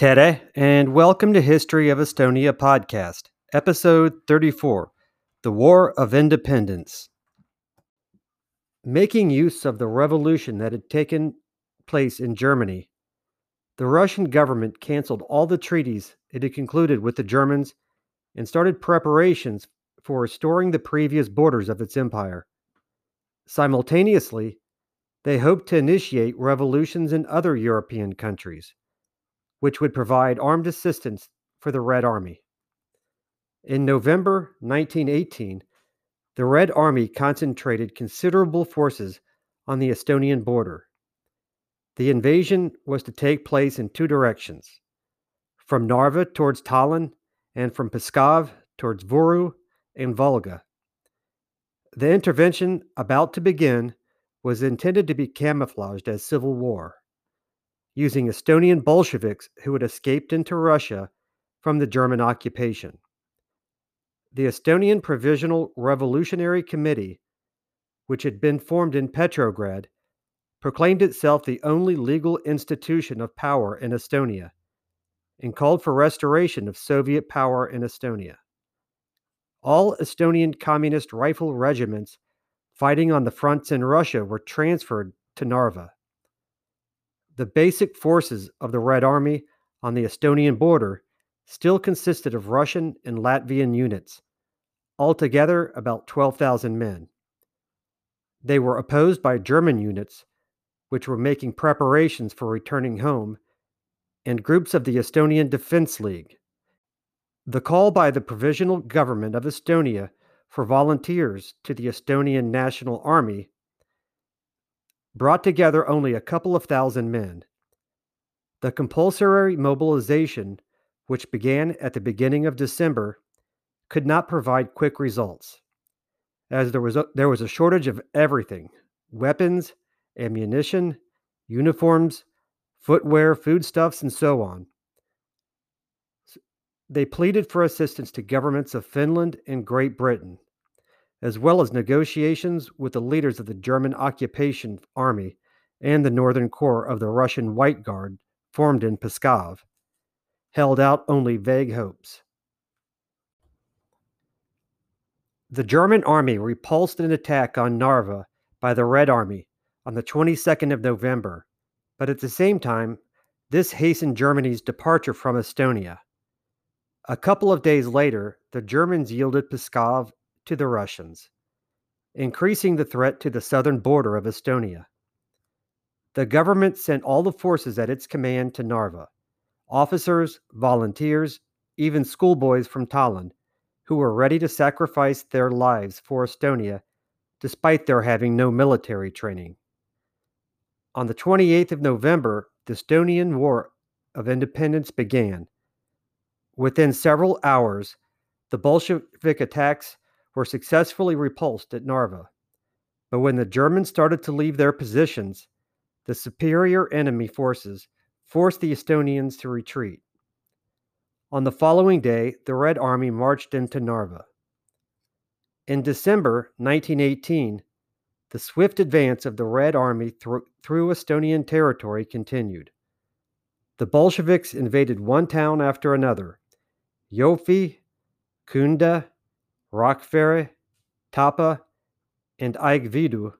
Tere, and welcome to History of Estonia podcast, episode 34 The War of Independence. Making use of the revolution that had taken place in Germany, the Russian government canceled all the treaties it had concluded with the Germans and started preparations for restoring the previous borders of its empire. Simultaneously, they hoped to initiate revolutions in other European countries which would provide armed assistance for the Red Army. In November 1918, the Red Army concentrated considerable forces on the Estonian border. The invasion was to take place in two directions from Narva towards Tallinn and from Pskov towards Võru and Valga. The intervention about to begin was intended to be camouflaged as civil war using Estonian Bolsheviks who had escaped into Russia from the German occupation. The Estonian Provisional Revolutionary Committee, which had been formed in Petrograd, proclaimed itself the only legal institution of power in Estonia and called for restoration of Soviet power in Estonia. All Estonian communist rifle regiments fighting on the fronts in Russia were transferred to Narva. The basic forces of the Red Army on the Estonian border still consisted of Russian and Latvian units, altogether about 12,000 men. They were opposed by German units, which were making preparations for returning home, and groups of the Estonian Defense League. The call by the Provisional Government of Estonia for volunteers to the Estonian National Army brought together only a couple of thousand men. The compulsory mobilization, which began at the beginning of December, could not provide quick results, as there was a, there was a shortage of everything weapons, ammunition, uniforms, footwear, foodstuffs, and so on. They pleaded for assistance to governments of Finland and Great Britain as well as negotiations with the leaders of the German occupation army and the Northern Corps of the Russian White Guard formed in Pskov, held out only vague hopes. The German army repulsed an attack on Narva by the Red Army on the 22nd of November, but at the same time, this hastened Germany's departure from Estonia. A couple of days later, the Germans yielded Pskov to the Russians, increasing the threat to the southern border of Estonia. The government sent all the forces at its command to Narva officers, volunteers, even schoolboys from Tallinn, who were ready to sacrifice their lives for Estonia despite their having no military training. On the 28th of November, the Estonian War of Independence began. Within several hours, the Bolshevik attacks were successfully repulsed at Narva. But when the Germans started to leave their positions, the superior enemy forces forced the Estonians to retreat. On the following day, the Red Army marched into Narva. In December 1918, the swift advance of the Red Army through, Estonian territory continued. The Bolsheviks invaded one town after another Jõhvi, Kunda, Rakvere, Tapa, and Aegviidu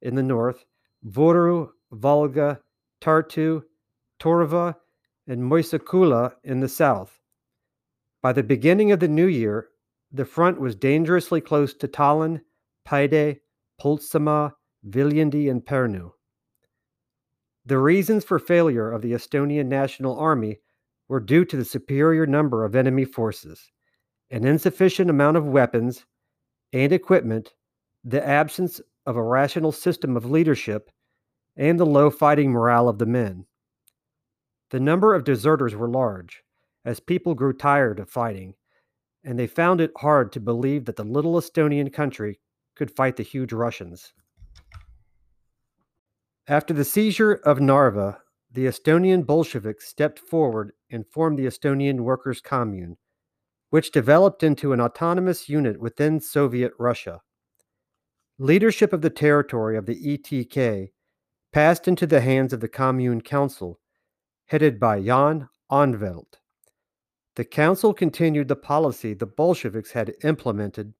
in the north, Võru, Valga, Tartu, Tõrva, and Mõisaküla in the south. By the beginning of the new year, the front was dangerously close to Tallinn, Paide, Põltsamaa, Viljandi, and Pärnu. The reasons for failure of the Estonian National Army were due to the superior number of enemy forces an insufficient amount of weapons and equipment, the absence of a rational system of leadership, and the low fighting morale of the men. The number of deserters were large, as people grew tired of fighting, and they found it hard to believe that the little Estonian country could fight the huge Russians. After the seizure of Narva, the Estonian Bolsheviks stepped forward and formed the Estonian Workers' Commune, which developed into an autonomous unit within Soviet Russia. Leadership of the territory of the ETK passed into the hands of the Commune Council, headed by Jaan Anvelt. The council continued the policy the Bolsheviks had implemented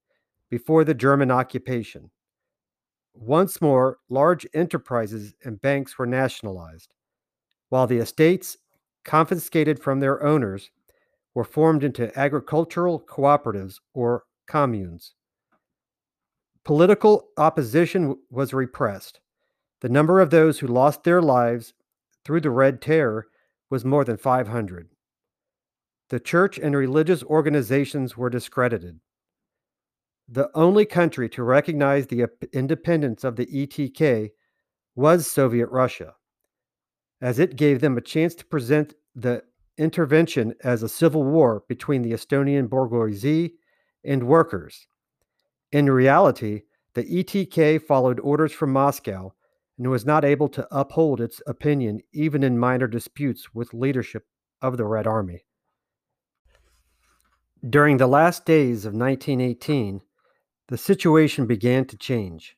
before the German occupation. Once more, large enterprises and banks were nationalized, while the estates, confiscated from their owners, were formed into agricultural cooperatives or communes. Political opposition was repressed. The number of those who lost their lives through the Red Terror was more than 500. The church and religious organizations were discredited. The only country to recognize the independence of the ETK was Soviet Russia, as it gave them a chance to present the intervention as a civil war between the Estonian bourgeoisie and workers. In reality, the ETK followed orders from Moscow and was not able to uphold its opinion even in minor disputes with leadership of the Red Army. During the last days of 1918, the situation began to change.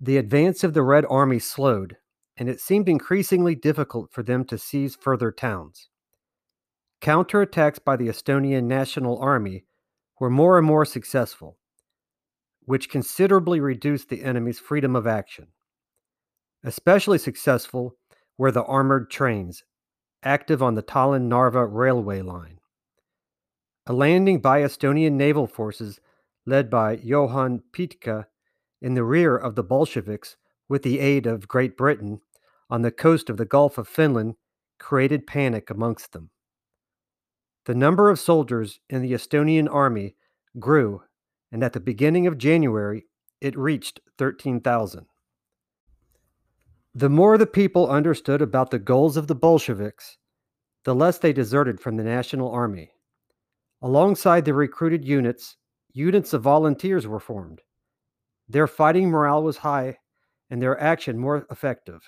The advance of the Red Army slowed, and it seemed increasingly difficult for them to seize further towns. Counterattacks by the Estonian National Army were more and more successful, which considerably reduced the enemy's freedom of action. Especially successful were the armored trains active on the Tallinn Narva railway line. A landing by Estonian naval forces led by Johan Pitka in the rear of the Bolsheviks with the aid of Great Britain on the coast of the Gulf of Finland created panic amongst them. The number of soldiers in the Estonian army grew, and at the beginning of January, it reached 13,000. The more the people understood about the goals of the Bolsheviks, the less they deserted from the National Army. Alongside the recruited units, units of volunteers were formed. Their fighting morale was high and their action more effective.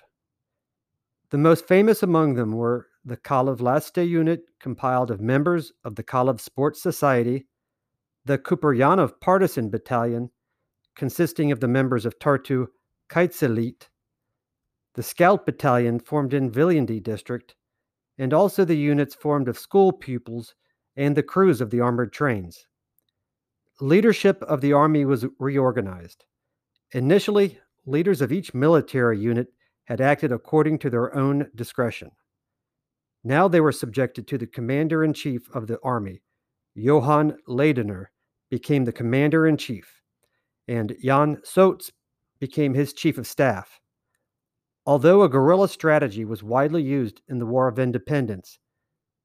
The most famous among them were the Kalevlaste unit, compiled of members of the Kalev Sports Society, the Kuperjanov Partisan Battalion, consisting of the members of Tartu Kaitseliit, the Scout Battalion formed in Viljandi district, and also the units formed of school pupils and the crews of the armored trains. Leadership of the Army was reorganized. Initially, leaders of each military unit had acted according to their own discretion. Now they were subjected to the commander in chief of the army. Johan Laidoner became the commander in chief, and Jaan Soots became his chief of staff. Although a guerrilla strategy was widely used in the War of Independence,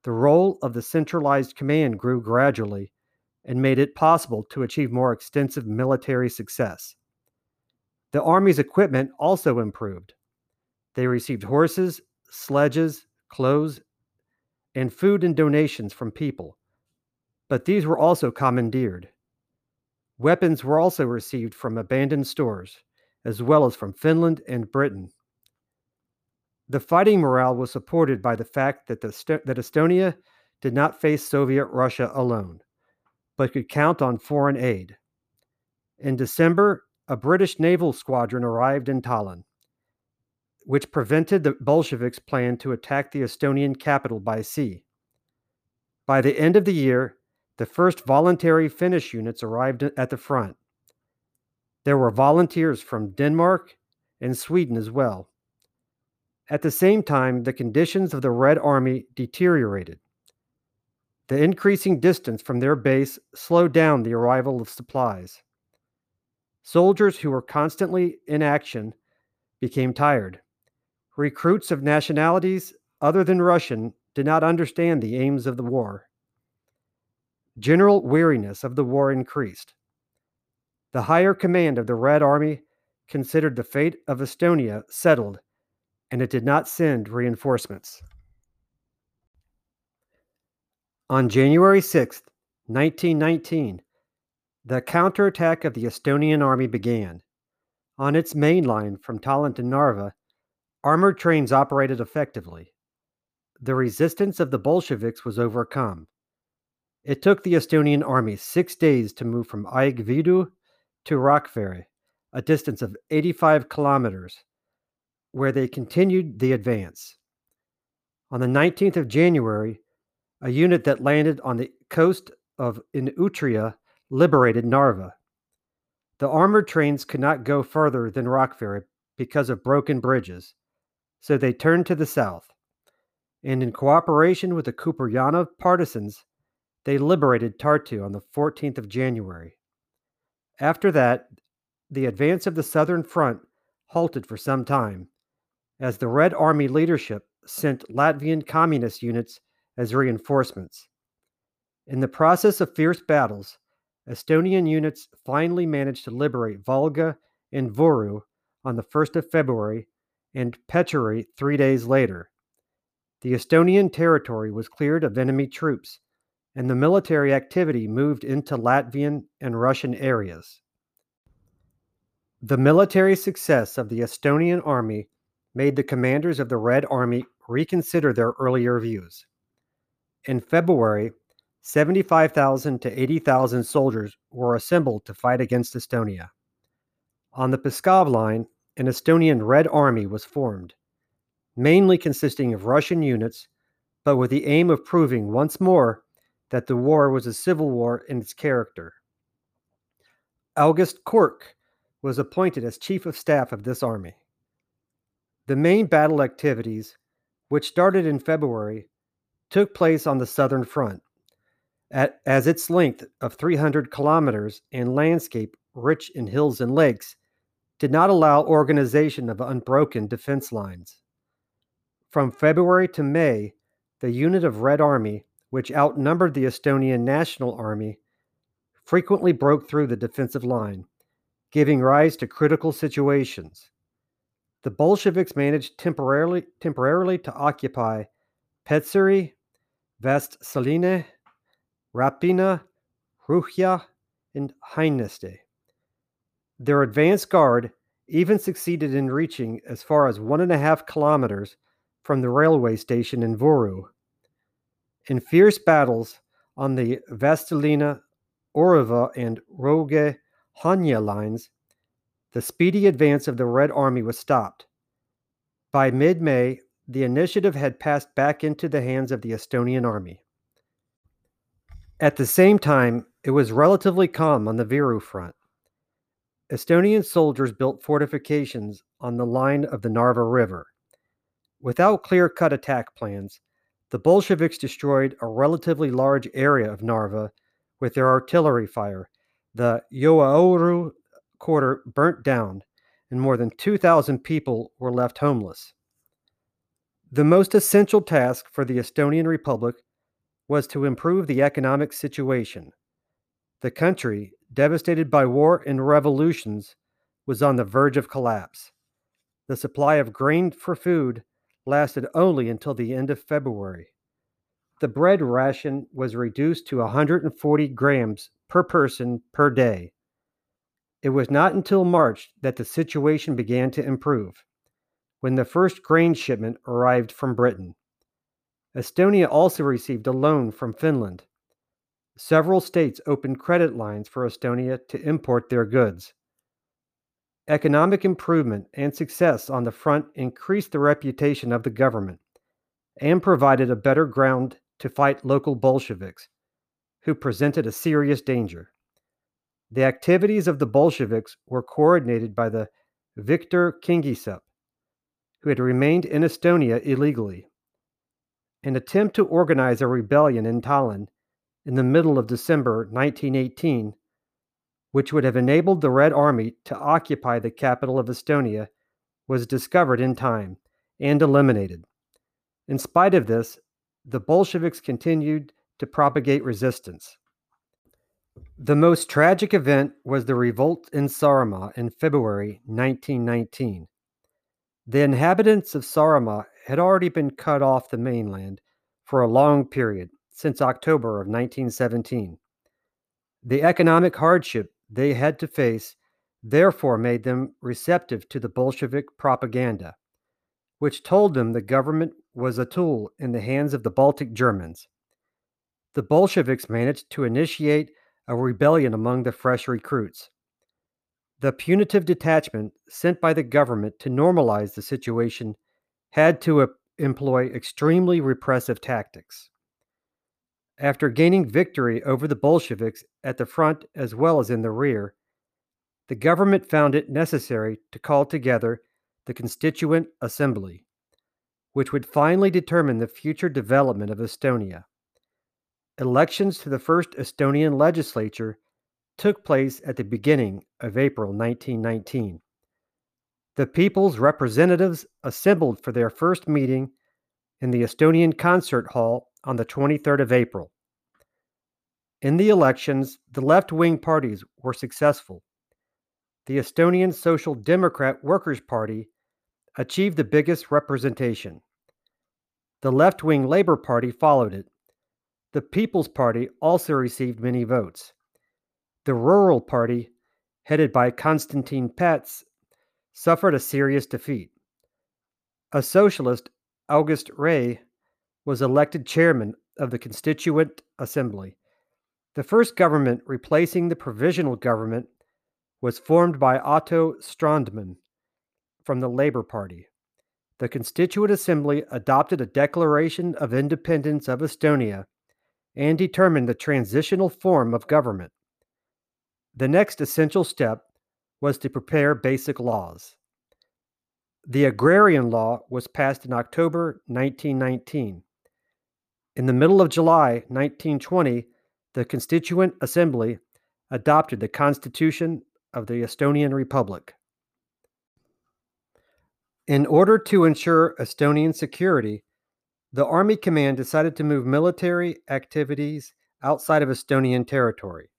the role of the centralized command grew gradually and made it possible to achieve more extensive military success. The Army's equipment also improved. They received horses, sledges, clothes, and food and donations from people, but these were also commandeered. Weapons were also received from abandoned stores, as well as from Finland and Britain. The fighting morale was supported by the fact that, the, that Estonia did not face Soviet Russia alone but could count on foreign aid. In December, a British naval squadron arrived in Tallinn, which prevented the Bolsheviks' plan to attack the Estonian capital by sea. By the end of the year, the first voluntary Finnish units arrived at the front. There were volunteers from Denmark and Sweden as well. At the same time, the conditions of the Red Army deteriorated. The increasing distance from their base slowed down the arrival of supplies. Soldiers who were constantly in action became tired. Recruits of nationalities other than Russian did not understand the aims of the war. General weariness of the war increased. The higher command of the Red Army considered the fate of Estonia settled, and it did not send reinforcements. On January 6, 1919, the counterattack of the Estonian army began. On its main line from Tallinn to Narva, armored trains operated effectively. The resistance of the Bolsheviks was overcome. It took the Estonian army six days to move from Aegviidu to Rakvere, a distance of 85 kilometers, where they continued the advance. On the 19th of January, a unit that landed on the coast of Inutria liberated Narva. The armored trains could not go further than Rakvere because of broken bridges, so they turned to the south. And in cooperation with the Kuperjanov partisans, they liberated Tartu on the 14th of January. After that, the advance of the Southern Front halted for some time, as the Red Army leadership sent Latvian communist units as reinforcements. In the process of fierce battles, Estonian units finally managed to liberate Valga and Võru on the 1st of February and Pechory three days later. The Estonian territory was cleared of enemy troops, and the military activity moved into Latvian and Russian areas. The military success of the Estonian army made the commanders of the Red Army reconsider their earlier views. In February, 75,000 to 80,000 soldiers were assembled to fight against Estonia. On the Pskov line, an Estonian Red Army was formed, mainly consisting of Russian units, but with the aim of proving once more that the war was a civil war in its character. August Kork was appointed as chief of staff of this army. The main battle activities, which started in February, took place on the southern front, at, as its length of 300 kilometers and landscape rich in hills and lakes did not allow organization of unbroken defense lines. From February to May, the unit of Red Army, which outnumbered the Estonian National Army, frequently broke through the defensive line, giving rise to critical situations. The Bolsheviks managed temporarily, temporarily to occupy Petseri, Vest Saline, Räpina, Ruhja, and Haineste. Their advance guard even succeeded in reaching as far as one and a half kilometers from the railway station in Võru. In fierce battles on the Vastseliina, Orava, and Roge Hanya lines, the speedy advance of the Red Army was stopped. By mid May, the initiative had passed back into the hands of the Estonian army. At the same time, it was relatively calm on the Viru front. Estonian soldiers built fortifications on the line of the Narva River. Without clear cut attack plans, the Bolsheviks destroyed a relatively large area of Narva with their artillery fire. The Joaoru quarter burnt down, and more than 2,000 people were left homeless. The most essential task for the Estonian Republic was to improve the economic situation. The country, devastated by war and revolutions, was on the verge of collapse. The supply of grain for food lasted only until the end of February. The bread ration was reduced to 140 grams per person per day. It was not until March that the situation began to improve, when the first grain shipment arrived from Britain. Estonia also received a loan from Finland. Several states opened credit lines for Estonia to import their goods. Economic improvement and success on the front increased the reputation of the government and provided a better ground to fight local Bolsheviks, who presented a serious danger. The activities of the Bolsheviks were coordinated by the Viktor Kingissepp, who had remained in Estonia illegally. An attempt to organize a rebellion in Tallinn in the middle of December 1918, which would have enabled the Red Army to occupy the capital of Estonia, was discovered in time and eliminated. In spite of this, the Bolsheviks continued to propagate resistance. The most tragic event was the revolt in Saaremaa in February 1919. The inhabitants of Saaremaa had already been cut off the mainland for a long period, since October of 1917. The economic hardship they had to face therefore made them receptive to the Bolshevik propaganda, which told them the government was a tool in the hands of the Baltic Germans. The Bolsheviks managed to initiate a rebellion among the fresh recruits. The punitive detachment sent by the government to normalize the situation had to employ extremely repressive tactics. After gaining victory over the Bolsheviks at the front as well as in the rear, the government found it necessary to call together the Constituent Assembly, which would finally determine the future development of Estonia. Elections to the first Estonian legislature took place at the beginning of April 1919. The people's representatives assembled for their first meeting in the Estonian Concert Hall on the 23rd of April. In the elections, the left wing parties were successful. The Estonian Social Democrat Workers' Party achieved the biggest representation. The left wing Labour Party followed it. The People's Party also received many votes. The Rural Party, headed by Konstantin Päts, suffered a serious defeat. A socialist, August Rei, was elected chairman of the Constituent Assembly. The first government replacing the provisional government was formed by Otto Strandman from the Labour Party. The Constituent Assembly adopted a Declaration of Independence of Estonia and determined the transitional form of government. The next essential step was to prepare basic laws. The Agrarian Law was passed in October 1919. In the middle of July 1920, the Constituent Assembly adopted the Constitution of the Estonian Republic. In order to ensure Estonian security, the Army Command decided to move military activities outside of Estonian territory.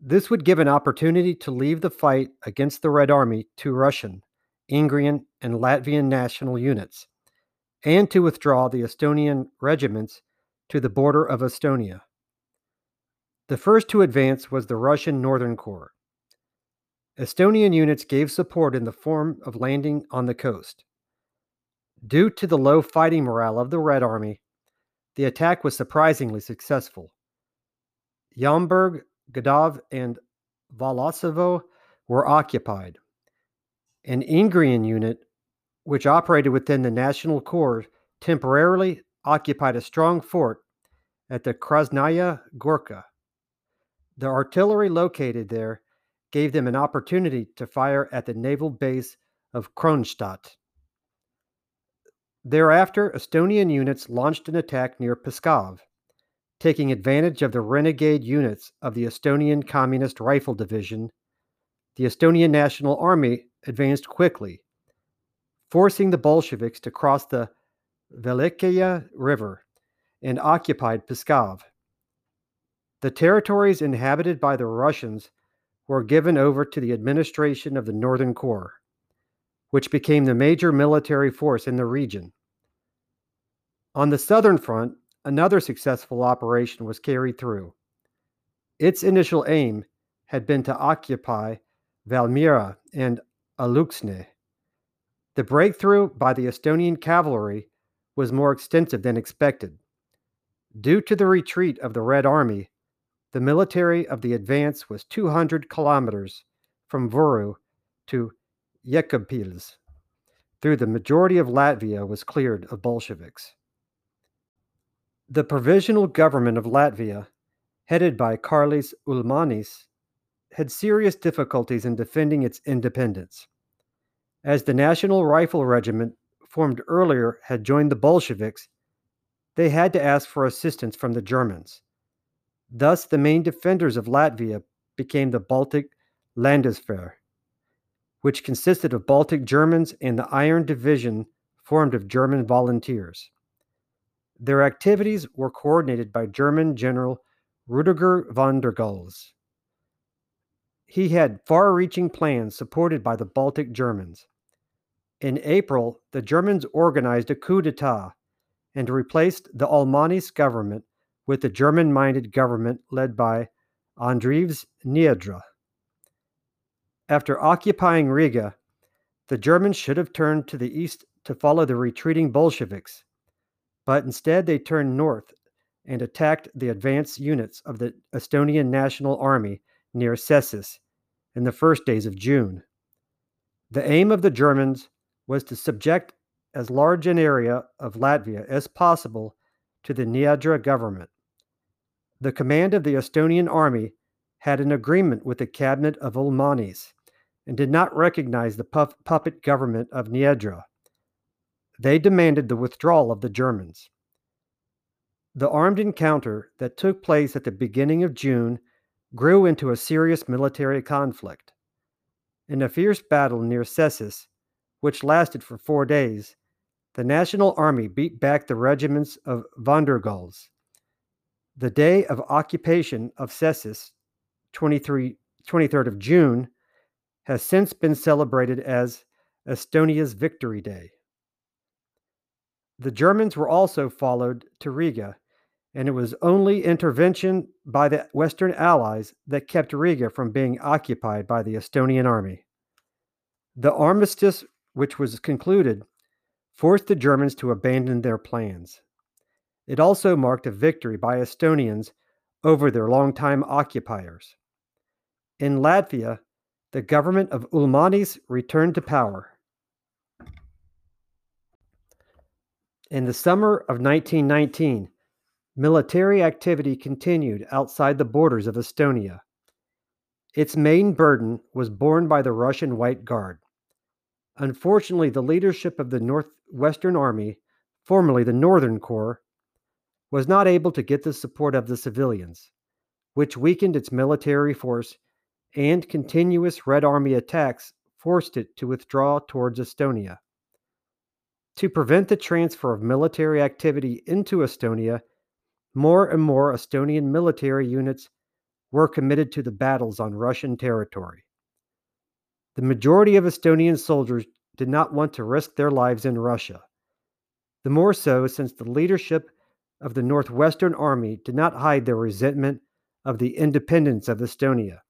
This would give an opportunity to leave the fight against the Red Army to Russian, Ingrian, and Latvian national units, and to withdraw the Estonian regiments to the border of Estonia. The first to advance was the Russian Northern Corps. Estonian units gave support in the form of landing on the coast. Due to the low fighting morale of the Red Army, the attack was surprisingly successful. Jamburg, Gdov, and Volosovo were occupied. An Ingrian unit, which operated within the National Corps, temporarily occupied a strong fort at the Krasnaya Gorka. The artillery located there gave them an opportunity to fire at the naval base of Kronstadt. Thereafter, Estonian units launched an attack near Pskov taking advantage of the renegade units of the Estonian Communist Rifle Division, the Estonian National Army advanced quickly, forcing the Bolsheviks to cross the Velikaya River and occupied Pskov. The territories inhabited by the Russians were given over to the administration of the Northern Corps, which became the major military force in the region. On the southern front, another successful operation was carried through. Its initial aim had been to occupy Valmiera and Alūksne. The breakthrough by the Estonian cavalry was more extensive than expected. Due to the retreat of the Red Army, the military of the advance was 200 kilometers from Võru to Jēkabpils. Through the majority of Latvia was cleared of Bolsheviks. The provisional government of Latvia, headed by Kārlis Ulmanis, had serious difficulties in defending its independence. As the National Rifle Regiment, formed earlier, had joined the Bolsheviks, they had to ask for assistance from the Germans. Thus, the main defenders of Latvia became the Baltic Landeswehr, which consisted of Baltic Germans and the Iron Division formed of German volunteers. Their activities were coordinated by German General Rudiger von der Goltz. He had far reaching plans supported by the Baltic Germans. In April, the Germans organized a coup d'etat and replaced the Ulmanis government with the German minded government led by Andrievs Niedre. After occupying Riga, the Germans should have turned to the east to follow the retreating Bolsheviks but instead they turned north and attacked the advance units of the Estonian National Army near Cēsis in the first days of June. The aim of the Germans was to subject as large an area of Latvia as possible to the Niedre government. the command of the Estonian army had an agreement with the cabinet of Ulmanis and did not recognize the puff- puppet government of Niedre. They demanded the withdrawal of the Germans. The armed encounter that took place at the beginning of June grew into a serious military conflict. In a fierce battle near Cēsis, which lasted for four days, the National Army beat back the regiments of von der Goltz. The day of occupation of Cēsis, 23, 23rd of June, has since been celebrated as Estonia's Victory Day. The Germans were also followed to Riga, and it was only intervention by the Western Allies that kept Riga from being occupied by the Estonian army. The armistice, which was concluded, forced the Germans to abandon their plans. It also marked a victory by Estonians over their longtime occupiers. In Latvia, the government of Ulmanis returned to power. In the summer of 1919, military activity continued outside the borders of Estonia. Its main burden was borne by the Russian White Guard. Unfortunately, the leadership of the Northwestern Army, formerly the Northern Corps, was not able to get the support of the civilians, which weakened its military force, and continuous Red Army attacks forced it to withdraw towards Estonia. To prevent the transfer of military activity into Estonia, more and more Estonian military units were committed to the battles on Russian territory. The majority of Estonian soldiers did not want to risk their lives in Russia. The more so since the leadership of the Northwestern Army did not hide their resentment of the independence of Estonia.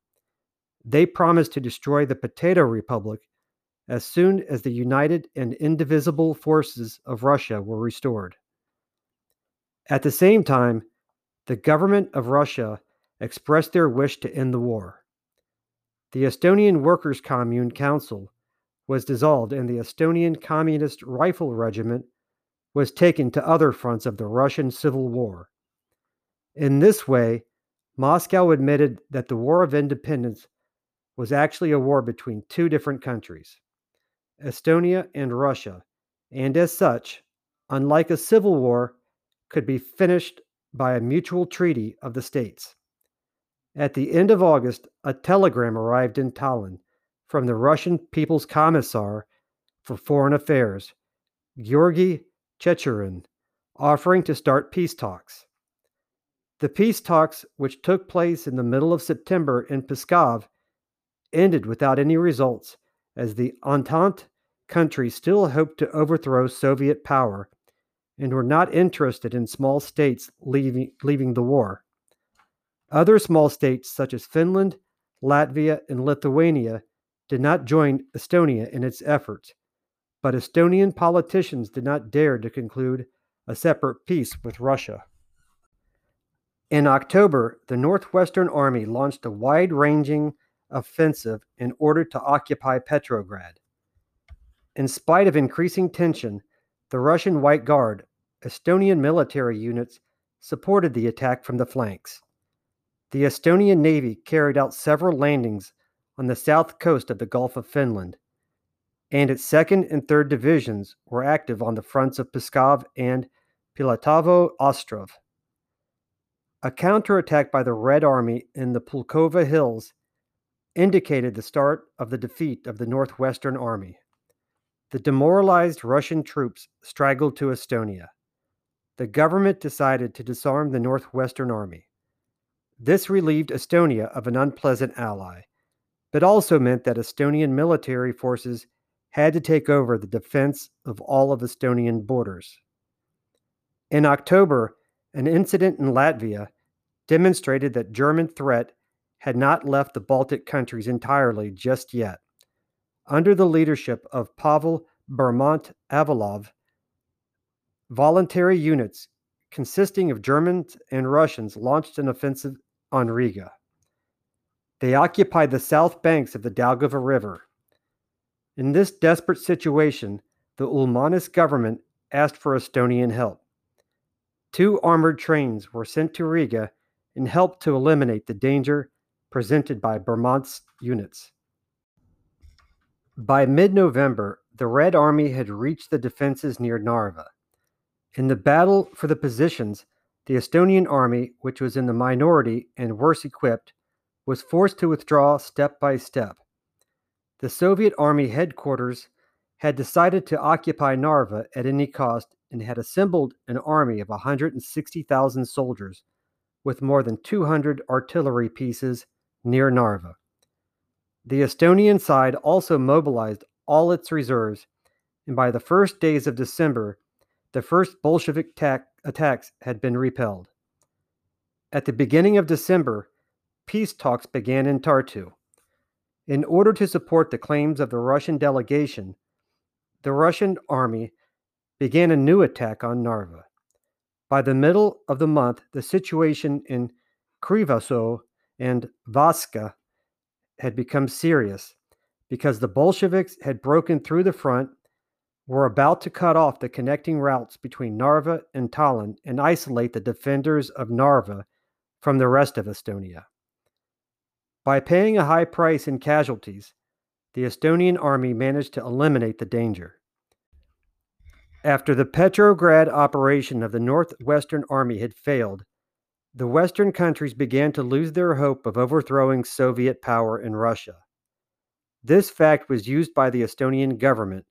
They promised to destroy the Potato Republic as soon as the united and indivisible forces of Russia were restored. At the same time, the government of Russia expressed their wish to end the war. The Estonian Workers' Commune Council was dissolved and the Estonian Communist Rifle Regiment was taken to other fronts of the Russian Civil War. In this way, Moscow admitted that the War of Independence was actually a war between two different countries. Estonia, and Russia, and as such, unlike a civil war, could be finished by a mutual treaty of the states. At the end of August, a telegram arrived in Tallinn from the Russian People's Commissar for Foreign Affairs, Georgy Chicherin, offering to start peace talks. The peace talks, which took place in the middle of September in Pskov, ended without any results as the Entente countries still hoped to overthrow Soviet power and were not interested in small states leaving, leaving the war. Other small states, such as Finland, Latvia, and Lithuania, did not join Estonia in its efforts, but Estonian politicians did not dare to conclude a separate peace with Russia. In October, the Northwestern Army launched a wide ranging offensive in order to occupy Petrograd. In spite of increasing tension, the Russian White Guard, Estonian military units, supported the attack from the flanks. The Estonian Navy carried out several landings on the south coast of the Gulf of Finland, and its 2nd and 3rd Divisions were active on the fronts of Pskov and Pilatovo Ostrov. A counterattack by the Red Army in the Pulkovo Hills indicated the start of the defeat of the Northwestern Army. The demoralized Russian troops straggled to Estonia. The government decided to disarm the Northwestern Army. This relieved Estonia of an unpleasant ally, but also meant that Estonian military forces had to take over the defense of all of Estonian borders. In October, an incident in Latvia demonstrated that German threat had not left the Baltic countries entirely just yet. Under the leadership of Pavel Bermont Avalov, voluntary units consisting of Germans and Russians launched an offensive on Riga. They occupied the south banks of the Daugava River. In this desperate situation, the Ulmanis government asked for Estonian help. Two armored trains were sent to Riga and helped to eliminate the danger presented by Bermont's units. By mid November, the Red Army had reached the defenses near Narva. In the battle for the positions, the Estonian army, which was in the minority and worse equipped, was forced to withdraw step by step. The Soviet Army headquarters had decided to occupy Narva at any cost and had assembled an army of 160,000 soldiers with more than 200 artillery pieces near Narva. The Estonian side also mobilized all its reserves, and by the first days of December, the first Bolshevik ta- attacks had been repelled. At the beginning of December, peace talks began in Tartu. In order to support the claims of the Russian delegation, the Russian army began a new attack on Narva. By the middle of the month, the situation in Krivasoo and Vaska had become serious because the Bolsheviks had broken through the front, were about to cut off the connecting routes between Narva and Tallinn and isolate the defenders of Narva from the rest of Estonia. By paying a high price in casualties, the Estonian army managed to eliminate the danger. After the Petrograd operation of the Northwestern Army had failed, the Western countries began to lose their hope of overthrowing Soviet power in Russia. This fact was used by the Estonian government,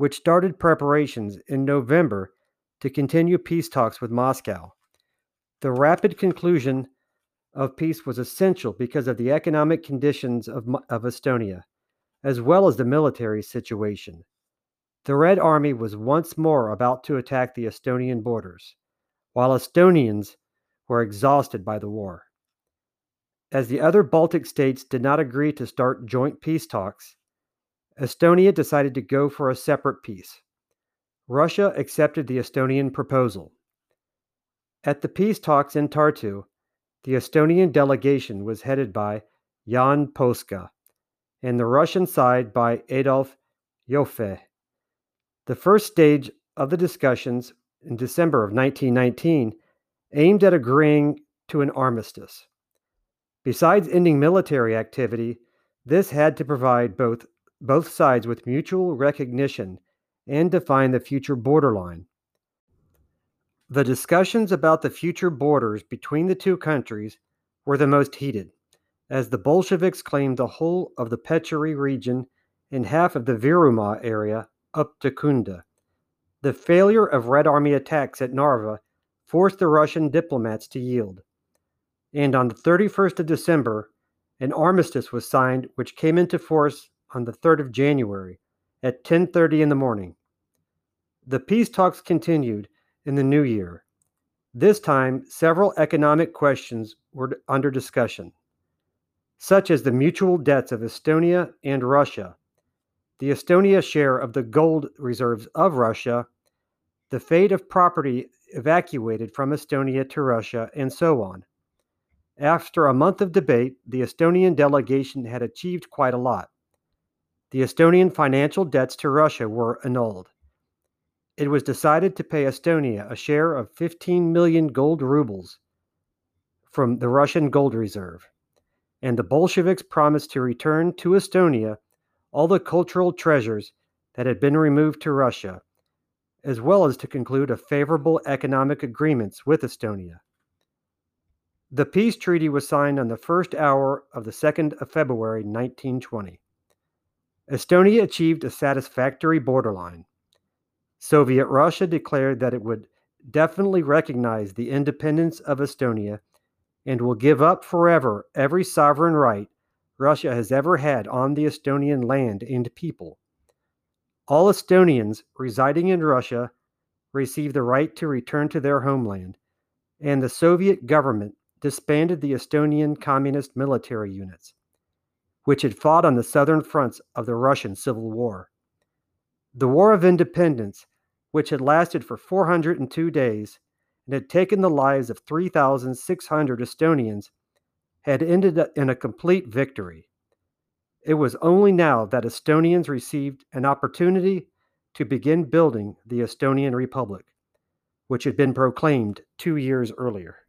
which started preparations in November to continue peace talks with Moscow. The rapid conclusion of peace was essential because of the economic conditions of, of Estonia, as well as the military situation. The Red Army was once more about to attack the Estonian borders, while Estonians were exhausted by the war. As the other Baltic states did not agree to start joint peace talks, Estonia decided to go for a separate peace. Russia accepted the Estonian proposal. At the peace talks in Tartu, the Estonian delegation was headed by Jaan Poska and the Russian side by Adolf Joffe. The first stage of the discussions in December of 1919 aimed at agreeing to an armistice. Besides ending military activity, this had to provide both, both sides with mutual recognition and define the future borderline. The discussions about the future borders between the two countries were the most heated, as the Bolsheviks claimed the whole of the Petseri region and half of the Virumaa area up to Kunda. The failure of Red Army attacks at Narva forced the Russian diplomats to yield. And on the 31st of December, an armistice was signed which came into force on the 3rd of January at 10:30 in the morning. The peace talks continued in the new year. This time, several economic questions were under discussion, such as the mutual debts of Estonia and Russia, the Estonia share of the gold reserves of Russia, the fate of property evacuated from Estonia to Russia, and so on. After a month of debate, the Estonian delegation had achieved quite a lot. The Estonian financial debts to Russia were annulled. It was decided to pay Estonia a share of 15 million gold rubles from the Russian gold reserve, and the Bolsheviks promised to return to Estonia all the cultural treasures that had been removed to Russia as well as to conclude a favorable economic agreements with Estonia. The peace treaty was signed on the first hour of the 2nd of February 1920. Estonia achieved a satisfactory borderline. Soviet Russia declared that it would definitely recognize the independence of Estonia and will give up forever every sovereign right Russia has ever had on the Estonian land and people. All Estonians residing in Russia received the right to return to their homeland, and the Soviet government disbanded the Estonian communist military units, which had fought on the southern fronts of the Russian Civil War. The War of Independence, which had lasted for 402 days and had taken the lives of 3,600 Estonians, had ended in a complete victory. It was only now that Estonians received an opportunity to begin building the Estonian Republic, which had been proclaimed two years earlier.